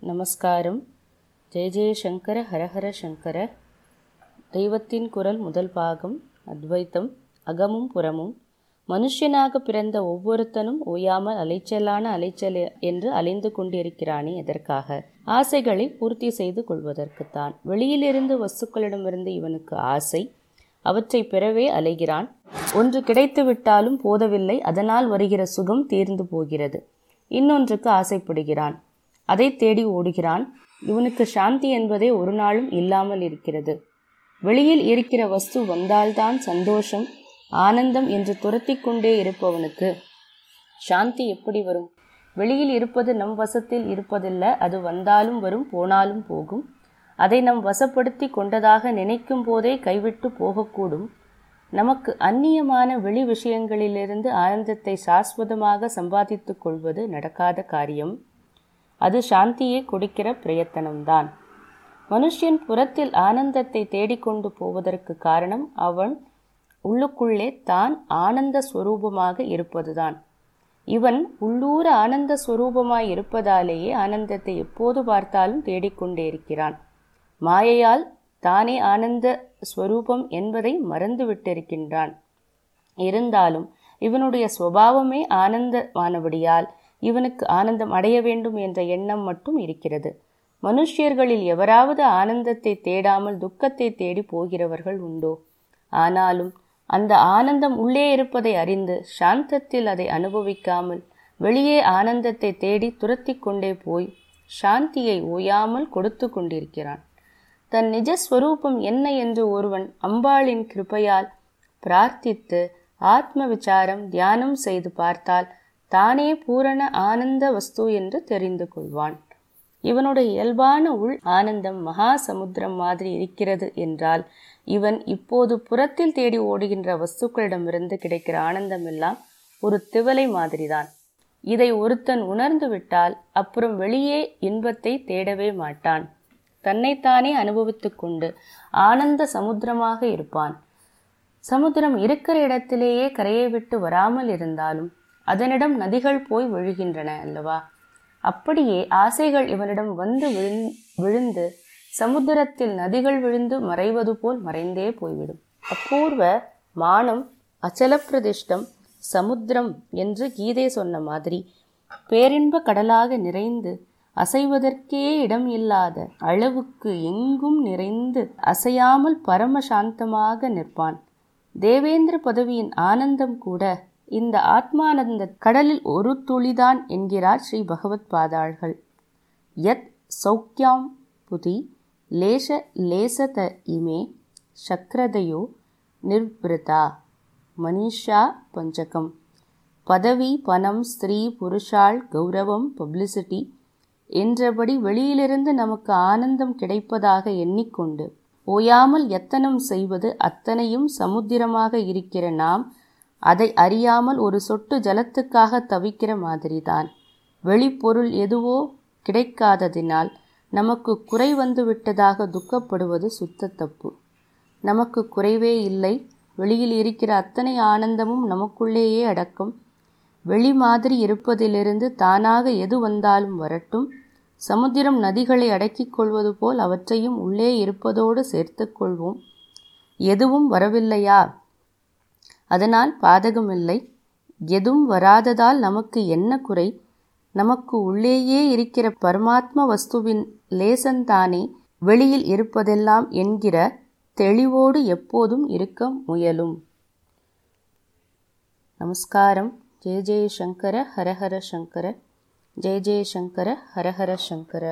நமஸ்காரம். ஜெய ஜெய சங்கர ஹரஹர சங்கர. தெய்வத்தின் குரல் முதல் பாகம் அத்வைத்தம் அகமும் புறமும். மனுஷனாக பிறந்த ஒவ்வொருத்தனும் ஓயாமல் அலைச்சலான அலைச்சல் என்று அலைந்து கொண்டிருக்கிறானே எதற்காக? ஆசைகளை பூர்த்தி செய்து கொள்வதற்குத்தான். வெளியிலிருந்து வஸ்துக்களிடமிருந்து இவனுக்கு ஆசை. அவற்றை பெறவே அலைகிறான். ஒன்று கிடைத்துவிட்டாலும் போதவில்லை. அதனால் வருகிற சுகம் தீர்ந்து போகிறது. இன்னொன்றுக்கு ஆசைப்படுகிறான். அதை தேடி ஓடுகிறான். இவனுக்கு சாந்தி என்பதே ஒரு நாளும் இல்லாமல் இருக்கிறது. வெளியில் இருக்கிற வஸ்து வந்தால்தான் சந்தோஷம் ஆனந்தம் என்று துரத்தி கொண்டே இருப்பவனுக்கு. சாந்தி எப்படி வரும்? வெளியில் இருப்பது நம் வசத்தில் இருப்பதில்லை அது வந்தாலும் வரும் போனாலும் போகும். அதை நம் வசப்படுத்தி கொண்டதாக நினைக்கும் போதே கைவிட்டு போகக்கூடும். நமக்கு அந்நியமான வெளி விஷயங்களிலிருந்து ஆனந்தத்தை சாஸ்வதமாக சம்பாதித்துக் கொள்வது நடக்காத காரியம். அது சாந்தியை கொடுக்கிற பிரயத்தனம்தான். மனுஷன் புறத்தில் ஆனந்தத்தை தேடிக்கொண்டு போவதற்கு காரணம் அவன் உள்ளுக்குள்ளே தான் ஆனந்த ஸ்வரூபமாக இருப்பதுதான். இவன் உள்ளூர ஆனந்த ஸ்வரூபமாய் இருப்பதாலேயே ஆனந்தத்தை எப்போது பார்த்தாலும் தேடிக்கொண்டே இருக்கிறான். மாயையால் தானே ஆனந்த ஸ்வரூபம் என்பதை மறந்துவிட்டிருக்கின்றான் இருந்தாலும் இவனுடைய சுவாவமே ஆனந்தமானபடியால் இவனுக்கு ஆனந்தம் அடைய வேண்டும் என்ற எண்ணம் மட்டும் இருக்கிறது. மனுஷியர்களில் எவராவது ஆனந்தத்தை தேடாமல் துக்கத்தை தேடி போகிறவர்கள் உண்டோ? ஆனாலும் அந்த ஆனந்தம் உள்ளே இருப்பதை அறிந்து சாந்தத்தில் அதை அனுபவிக்காமல் வெளியே ஆனந்தத்தை தேடி துரத்தி கொண்டே போய் சாந்தியை ஓயாமல் கொடுத்து கொண்டிருக்கிறான். தன் நிஜஸ்வரூபம் என்ன என்று ஒருவன் அம்பாளின் கிருப்பையால் பிரார்த்தித்து ஆத்ம விசாரம் தியானம் செய்து பார்த்தால் தானே பூரண ஆனந்த வஸ்து என்று தெரிந்து கொள்வான். இவனுடைய இயல்பான உள் ஆனந்தம் மகா சமுத்திரம் மாதிரி இருக்கிறது என்றால் இவன் இப்போது புறத்தில் தேடி ஓடுகின்ற வஸ்துக்களிடமிருந்து கிடைக்கிற ஆனந்தம் எல்லாம் ஒரு திவலை மாதிரிதான். இதை ஒருத்தன் உணர்ந்து விட்டால் அப்புறம் வெளியே இன்பத்தை தேடவே மாட்டான். தன்னைத்தானே அனுபவித்துக் கொண்டு ஆனந்த சமுத்திரமாக இருப்பான். சமுத்திரம் இருக்கிற இடத்திலேயே கரையை விட்டு வராமல் இருந்தாலும் அதனிடம் நதிகள் போய் விழுகின்றன அல்லவா? அப்படியே ஆசைகள் இவனிடம் வந்து விழுந்து சமுத்திரத்தில் நதிகள் விழுந்து மறைவது போல் மறைந்தே போய்விடும். அபூர்வ மானம் அச்சலப்பிரதிஷ்டம் சமுத்திரம் என்று கீதை சொன்ன மாதிரி பேரின்ப கடலாக நிறைந்து அசைவதற்கே இடம் இல்லாத அளவுக்கு எங்கும் நிறைந்து அசையாமல் பரமசாந்தமாக நிற்பான். தேவேந்திர பதவியின் ஆனந்தம் கூட இந்த ஆத்மானந்த கடலில் ஒரு துளிதான் என்கிறார் ஸ்ரீ பகவத் பாதாள்கள். யத் சௌக்கியாம் புதி லேச லேசத இமே சக்ரதையோ நிர்பிருதா மனிஷா பஞ்சகம். பதவி பணம் ஸ்திரீ புருஷாள் கௌரவம் பப்ளிசிட்டி என்றபடி வெளியிலிருந்து நமக்கு ஆனந்தம் கிடைப்பதாக எண்ணிக்கொண்டு ஓயாமல் எத்தனம் செய்வது அத்தனையும் சமுத்திரமாக இருக்கிற நாம் அதை அறியாமல் ஒரு சொட்டு ஜலத்துக்காக தவிக்கிற மாதிரிதான். வெளிப்பொருள் எதுவோ கிடைக்காததினால் நமக்கு குறை வந்து விட்டதாக துக்கப்படுவது சுத்த தப்பு. நமக்கு குறைவே இல்லை. வெளியில் இருக்கிற அத்தனை ஆனந்தமும் நமக்குள்ளேயே அடக்கம். வெளி மாதிரி இருப்பதிலிருந்து தானாக எது வந்தாலும் வரட்டும். சமுத்திரம் நதிகளை அடக்கிக் கொள்வது போல் அவற்றையும் உள்ளே இருப்பதோடு சேர்த்து கொள்வோம். எதுவும் வரவில்லையா? அதனால் பாதகமில்லை. எதுவும் வராததால் நமக்கு என்ன குறை? நமக்கு உள்ளேயே இருக்கிற பரமாத்ம வஸ்துவின் லேசன்தானே வெளியில் இருப்பதெல்லாம் என்கிற தெளிவோடு எப்போதும் இருக்க முயலும். நமஸ்காரம். ஜெய ஜெய சங்கர ஹரஹர சங்கர. ஜெய ஜெய சங்கர ஹரஹர சங்கர.